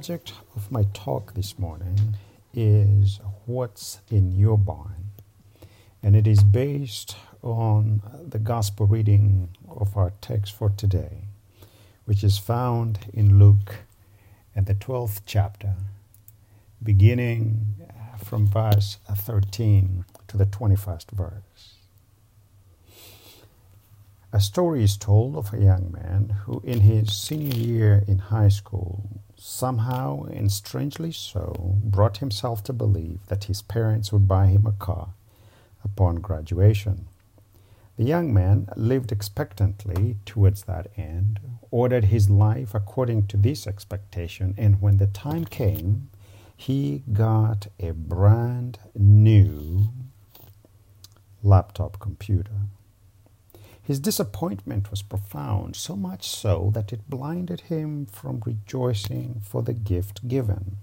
Subject of my talk this morning is What's in Your Barn? And it is based on the gospel reading of our text for today, which is found in Luke and the 12th chapter, beginning from verse 13 to the 21st verse. A story is told of a young man who, in his senior year in high school, somehow and strangely so, brought himself to believe that his parents would buy him a car upon graduation. The young man lived expectantly towards that end, ordered his life according to this expectation, and when the time came, he got a brand new laptop computer. His disappointment was profound, so much so that it blinded him from rejoicing for the gift given.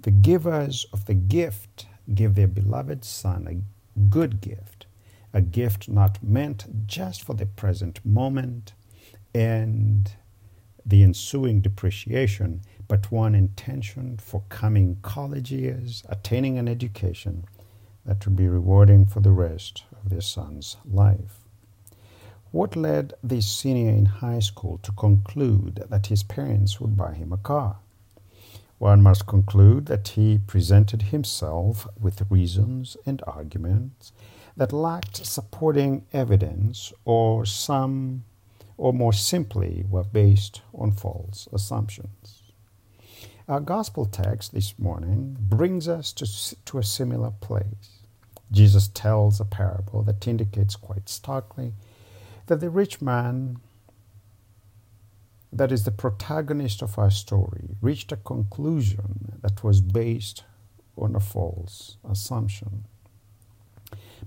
The givers of the gift give their beloved son a good gift, a gift not meant just for the present moment and the ensuing depreciation, but one intentioned for coming college years, attaining an education that would be rewarding for the rest of their son's life. What led this senior in high school to conclude that his parents would buy him a car? One must conclude that he presented himself with reasons and arguments that lacked supporting evidence or some or more simply were based on false assumptions. Our gospel text this morning brings us to, to a similar place. Jesus tells a parable that indicates quite starkly that the rich man, that is the protagonist of our story, reached a conclusion that was based on a false assumption.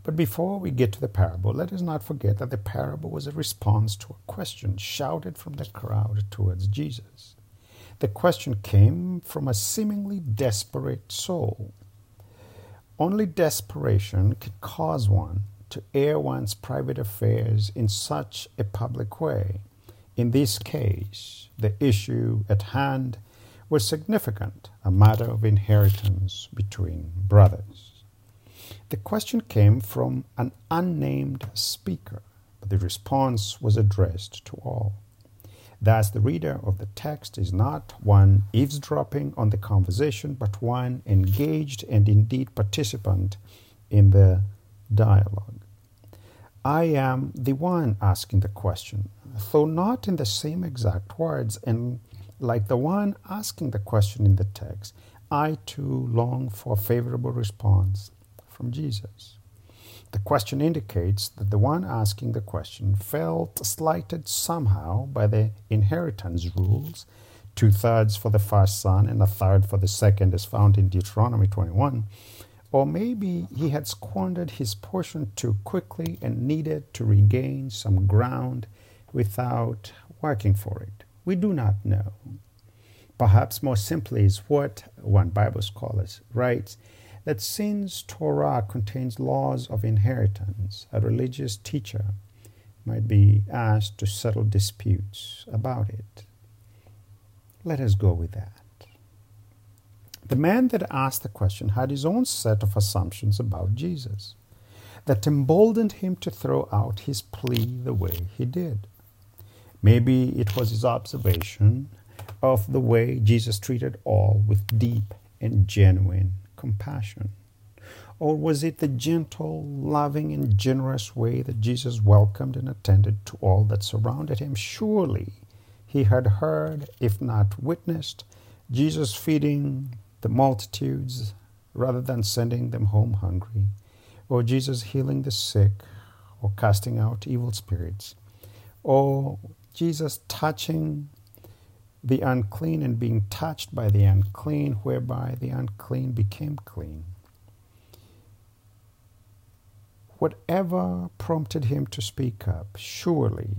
But before we get to the parable, let us not forget that the parable was a response to a question shouted from the crowd towards Jesus. The question came from a seemingly desperate soul. Only desperation can cause one to air one's private affairs in such a public way. In this case, the issue at hand was significant, a matter of inheritance between brothers. The question came from an unnamed speaker, but the response was addressed to all. Thus, the reader of the text is not one eavesdropping on the conversation, but one engaged and indeed participant in the dialogue. I am the one asking the question, though not in the same exact words, and like the one asking the question in the text, I too long for a favorable response from Jesus. The question indicates that the one asking the question felt slighted somehow by the inheritance rules two thirds for the first son and a third for the second, as found in Deuteronomy 21 or maybe he had squandered his portion too quickly and needed to regain some ground without working for it. We do not know. Perhaps more simply is what one Bible scholar writes that since Torah contains laws of inheritance, a religious teacher might be asked to settle disputes about it. Let us go with that. The man that asked the question had his own set of assumptions about Jesus that emboldened him to throw out his plea the way he did. Maybe it was his observation of the way Jesus treated all with deep and genuine compassion. Or was it the gentle, loving, and generous way that Jesus welcomed and attended to all that surrounded him? Surely he had heard, if not witnessed, Jesus feeding the multitudes rather than sending them home hungry, or Jesus healing the sick, or casting out evil spirits, or Jesus touching the unclean and being touched by the unclean, whereby the unclean became clean. Whatever prompted him to speak up, surely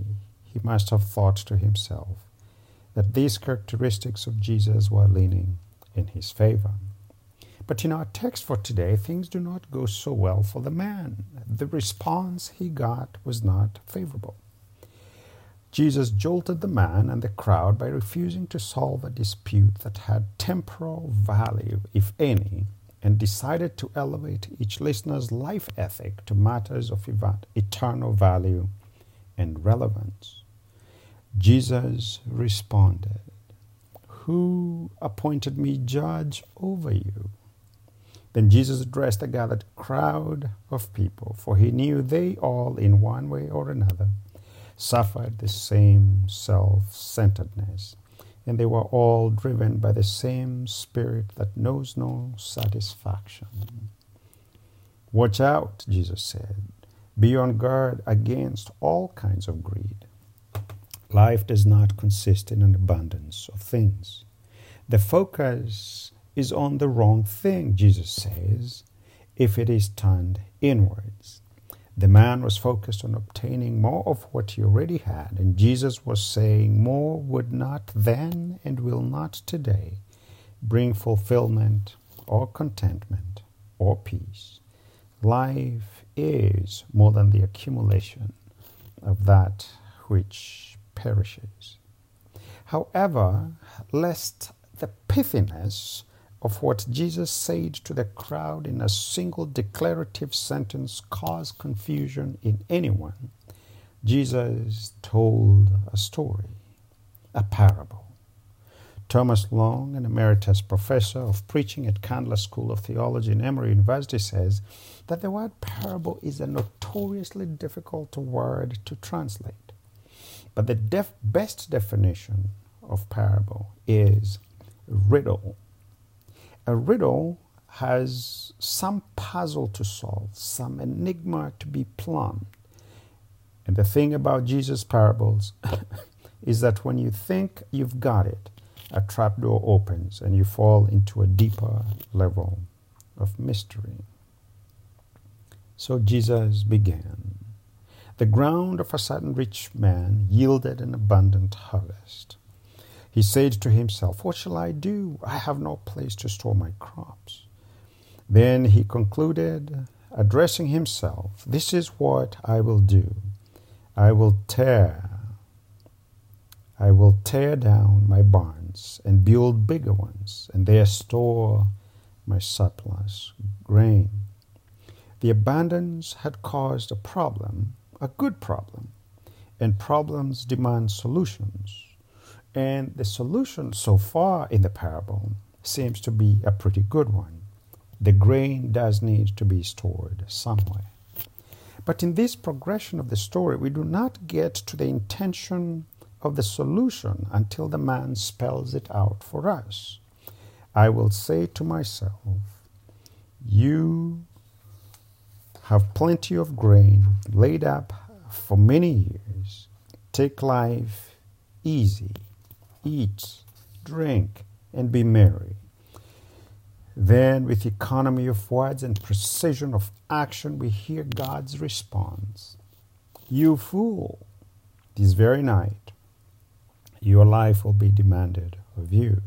he must have thought to himself that these characteristics of Jesus were leaning in his favor. But in our text for today, things do not go so well for the man. The response he got was not favorable. Jesus jolted the man and the crowd by refusing to solve a dispute that had temporal value, if any, and decided to elevate each listener's life ethic to matters of eternal value and relevance. Jesus responded, Who appointed me judge over you? Then Jesus addressed a gathered crowd of people, for he knew they all, in one way or another, suffered the same self centeredness, and they were all driven by the same spirit that knows no satisfaction. Watch out, Jesus said. Be on guard against all kinds of greed. Life does not consist in an abundance of things. The focus is on the wrong thing, Jesus says, if it is turned inwards. The man was focused on obtaining more of what he already had, and Jesus was saying, More would not then and will not today bring fulfillment or contentment or peace. Life is more than the accumulation of that which perishes. However, lest the pithiness of what Jesus said to the crowd in a single declarative sentence cause confusion in anyone, Jesus told a story, a parable. Thomas Long, an emeritus professor of preaching at Candler School of Theology in Emory University, says that the word parable is a notoriously difficult word to translate. But the def- best definition of parable is riddle a riddle has some puzzle to solve, some enigma to be plumbed. And the thing about Jesus' parables is that when you think you've got it, a trapdoor opens and you fall into a deeper level of mystery. So Jesus began. The ground of a certain rich man yielded an abundant harvest. He said to himself, What shall I do? I have no place to store my crops. Then he concluded, addressing himself, This is what I will do. I will tear, I will tear down my barns and build bigger ones, and there store my surplus grain. The abundance had caused a problem, a good problem, and problems demand solutions. And the solution so far in the parable seems to be a pretty good one. The grain does need to be stored somewhere. But in this progression of the story, we do not get to the intention of the solution until the man spells it out for us. I will say to myself, You have plenty of grain laid up for many years. Take life easy eat, drink, and be merry. Then, with economy of words and precision of action, we hear God's response You fool, this very night, your life will be demanded of you.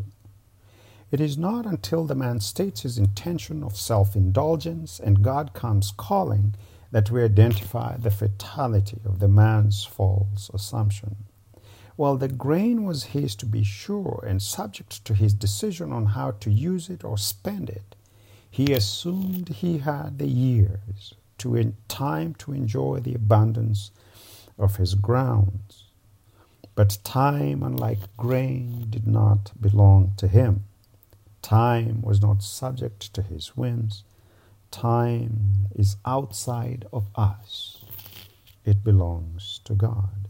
It is not until the man states his intention of self indulgence and God comes calling that we identify the fatality of the man's false assumption. While the grain was his to be sure, and subject to his decision on how to use it or spend it, he assumed he had the years to in time to enjoy the abundance of his grounds. But time, unlike grain, did not belong to him. Time was not subject to his whims. Time is outside of us. It belongs to God.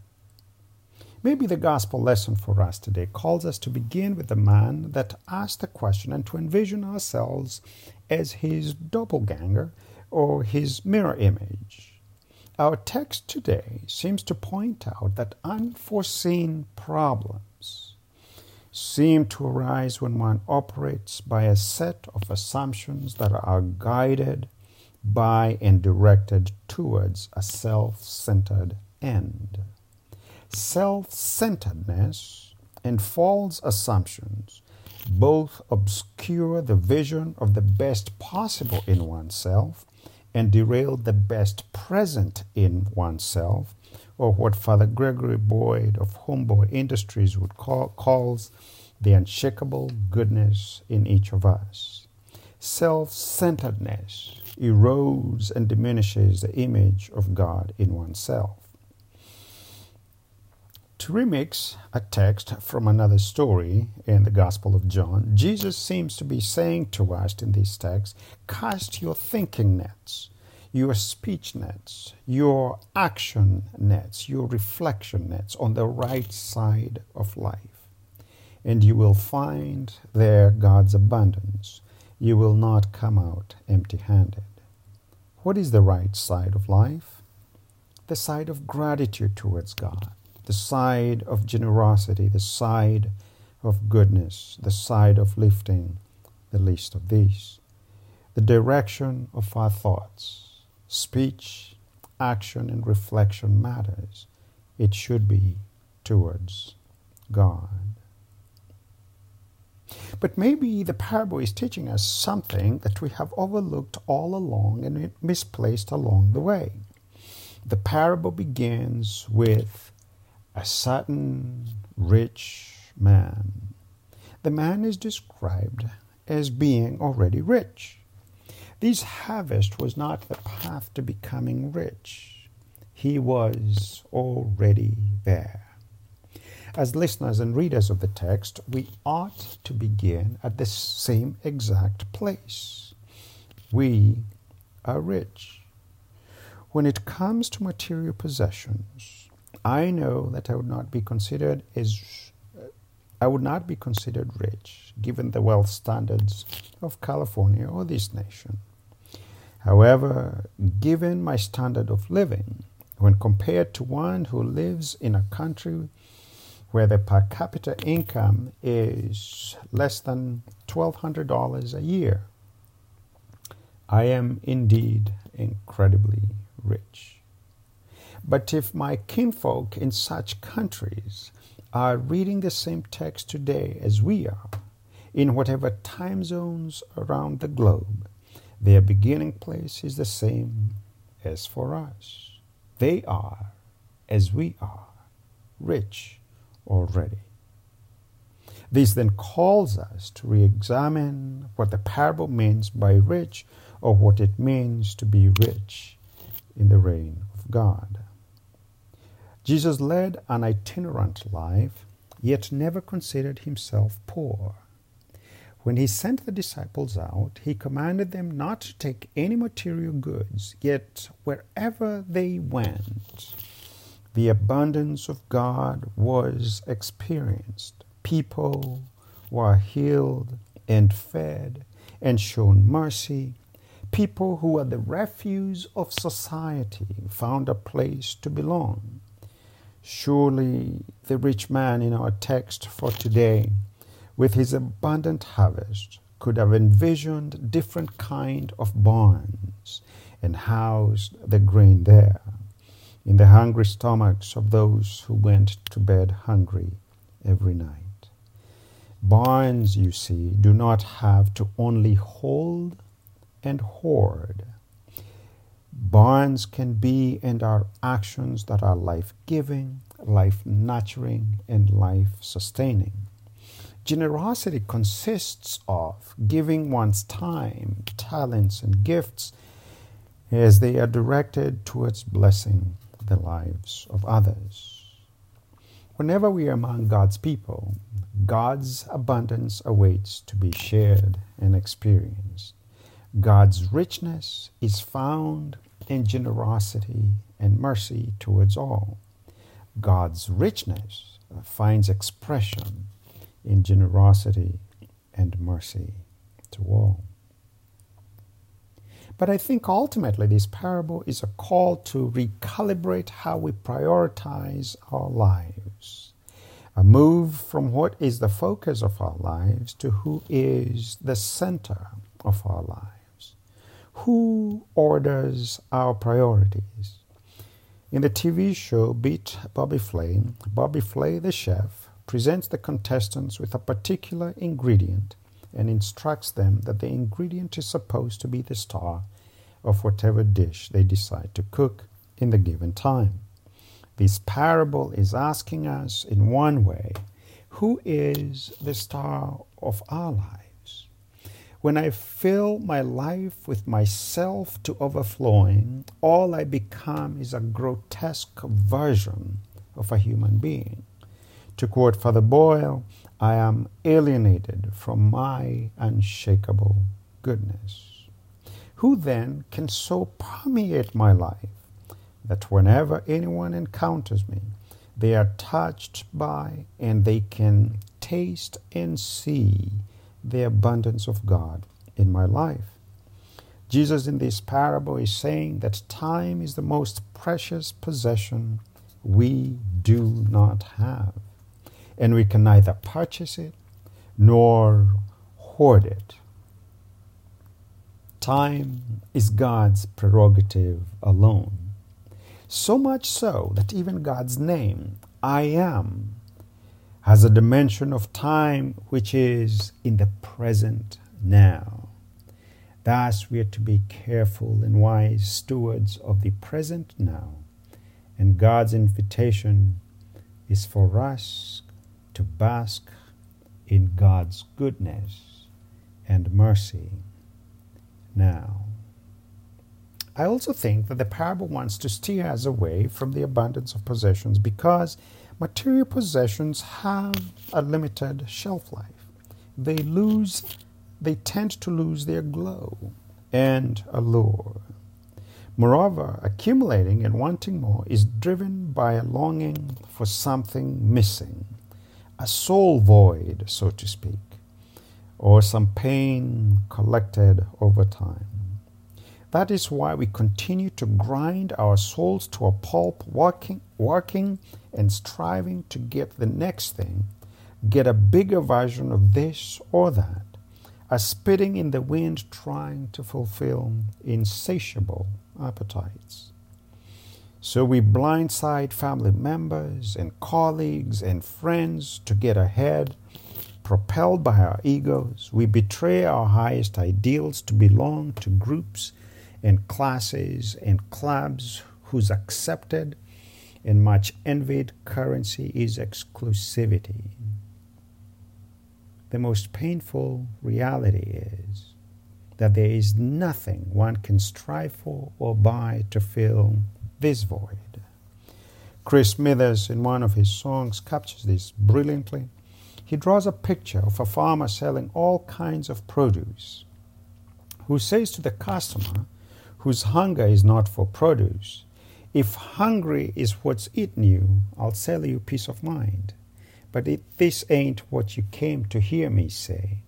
Maybe the gospel lesson for us today calls us to begin with the man that asked the question and to envision ourselves as his doppelganger or his mirror image. Our text today seems to point out that unforeseen problems seem to arise when one operates by a set of assumptions that are guided by and directed towards a self centered end. Self centeredness and false assumptions both obscure the vision of the best possible in oneself and derail the best present in oneself or what Father Gregory Boyle of Homeboy Industries would call calls the unshakable goodness in each of us. Self centeredness erodes and diminishes the image of God in oneself. To remix a text from another story in the Gospel of John, Jesus seems to be saying to us in this text cast your thinking nets, your speech nets, your action nets, your reflection nets on the right side of life, and you will find there God's abundance. You will not come out empty handed. What is the right side of life? The side of gratitude towards God the side of generosity, the side of goodness, the side of lifting the least of these, the direction of our thoughts, speech, action, and reflection matters. It should be towards God. But maybe the parable is teaching us something that we have overlooked all along and misplaced along the way. The parable begins with a certain rich man. The man is described as being already rich. This harvest was not the path to becoming rich. He was already there. As listeners and readers of the text, we ought to begin at the same exact place. We are rich. When it comes to material possessions, I know that I would not be considered as I would not be considered rich given the wealth standards of California or this nation. However, given my standard of living, when compared to one who lives in a country where the per capita income is less than $1,200 a year, I am indeed incredibly rich. But if my kinfolk in such countries are reading the same text today as we are, in whatever time zones around the globe, their beginning place is the same as for us. They are, as we are, rich already. This then calls us to re examine what the parable means by rich or what it means to be rich in the reign of God. Jesus led an itinerant life, yet never considered himself poor. When he sent the disciples out, he commanded them not to take any material goods, yet wherever they went, the abundance of God was experienced. People were healed and fed and shown mercy. People who were the refuse of society found a place to belong. Surely the rich man in our text for today, with his abundant harvest, could have envisioned different kind of barns and housed the grain there in the hungry stomachs of those who went to bed hungry every night. Barns, you see, do not have to only hold and hoard Barns can be and are actions that are life giving, life nurturing, and life sustaining. Generosity consists of giving one's time, talents, and gifts as they are directed towards blessing the lives of others. Whenever we are among God's people, God's abundance awaits to be shared and experienced. God's richness is found in generosity and mercy towards all. God's richness finds expression in generosity and mercy to all. But I think ultimately this parable is a call to recalibrate how we prioritize our lives. A move from what is the focus of our lives to who is the center of our lives. Who orders our priorities? In the TV show Beat Bobby Flay, Bobby Flay, the chef, presents the contestants with a particular ingredient and instructs them that the ingredient is supposed to be the star of whatever dish they decide to cook in the given time. This parable is asking us, in one way, who is the star of our lives? When I fill my life with myself to overflowing, all I become is a grotesque version of a human being. To quote Father Boyle, I am alienated from my unshakable goodness. Who then can so permeate my life that whenever anyone encounters me, they are touched by and they can taste and see the abundance of God in my life? Jesus in this parable is saying that time is the most precious possession we do not have and we can neither purchase it nor hoard it. Time is God's prerogative alone. So much so that even God's name, I am, has a dimension of time which is in the present now. Thus, we are to be careful and wise stewards of the present now. And God's invitation is for us to bask in God's goodness and mercy now. I also think that the parable wants to steer us away from the abundance of possessions because material possessions have a limited shelf life. They lose, they tend to lose their glow and allure. Moreover, accumulating and wanting more is driven by a longing for something missing a soul void, so to speak, or some pain collected over time. That is why we continue to grind our souls to a pulp, working, working and striving to get the next thing, get a bigger version of this or that, a spitting in the wind trying to fulfill insatiable appetites. So we blindside family members and colleagues and friends to get ahead. Propelled by our egos, we betray our highest ideals to belong to groups and classes and clubs whose accepted and much envied currency is exclusivity. The most painful reality is that there is nothing one can strive for or buy to fill this void. Chris Smithers, in one of his songs, captures this brilliantly. He draws a picture of a farmer selling all kinds of produce, who says to the customer, whose hunger is not for produce, If hungry is what's eating you, I'll sell you peace of mind. But it, this ain't what you came to hear me say,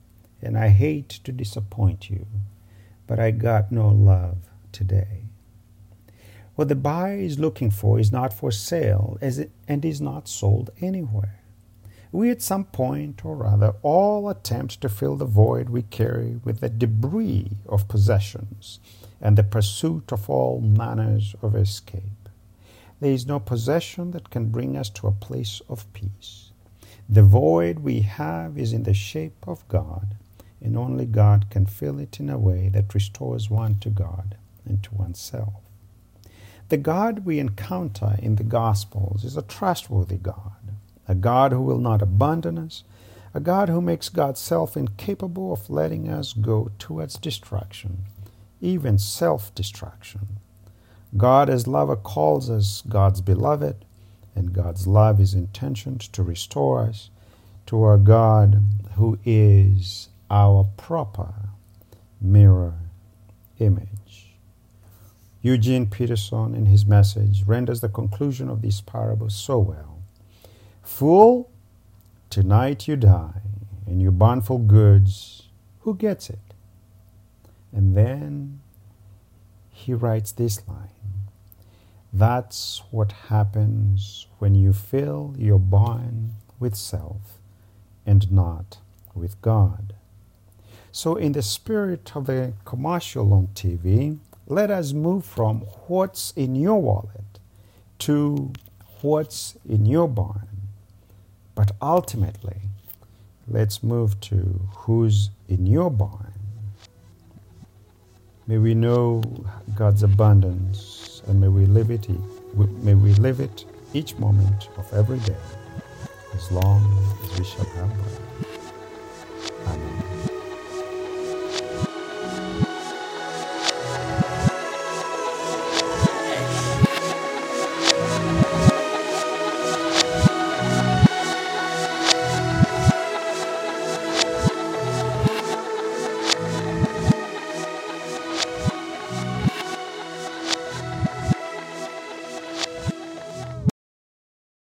and I hate to disappoint you, but I got no love today. What the buyer is looking for is not for sale and is not sold anywhere. We at some point or other all attempt to fill the void we carry with the debris of possessions and the pursuit of all manners of escape. There is no possession that can bring us to a place of peace. The void we have is in the shape of God, and only God can fill it in a way that restores one to God and to oneself. The God we encounter in the Gospels is a trustworthy God, a God who will not abandon us, a God who makes God's self incapable of letting us go towards destruction, even self destruction. God as lover calls us God's beloved, and God's love is intentioned to restore us to our God who is our proper mirror image. Eugene Peterson, in his message, renders the conclusion of this parable so well. Fool, tonight you die, and you burn for goods. Who gets it? And then he writes this line That's what happens when you fill your barn with self and not with God. So, in the spirit of the commercial on TV, let us move from what's in your wallet to what's in your barn. But ultimately, let's move to who's in your barn. May we know God's abundance and may we live it, may we live it each moment of every day, as long as we shall have breath.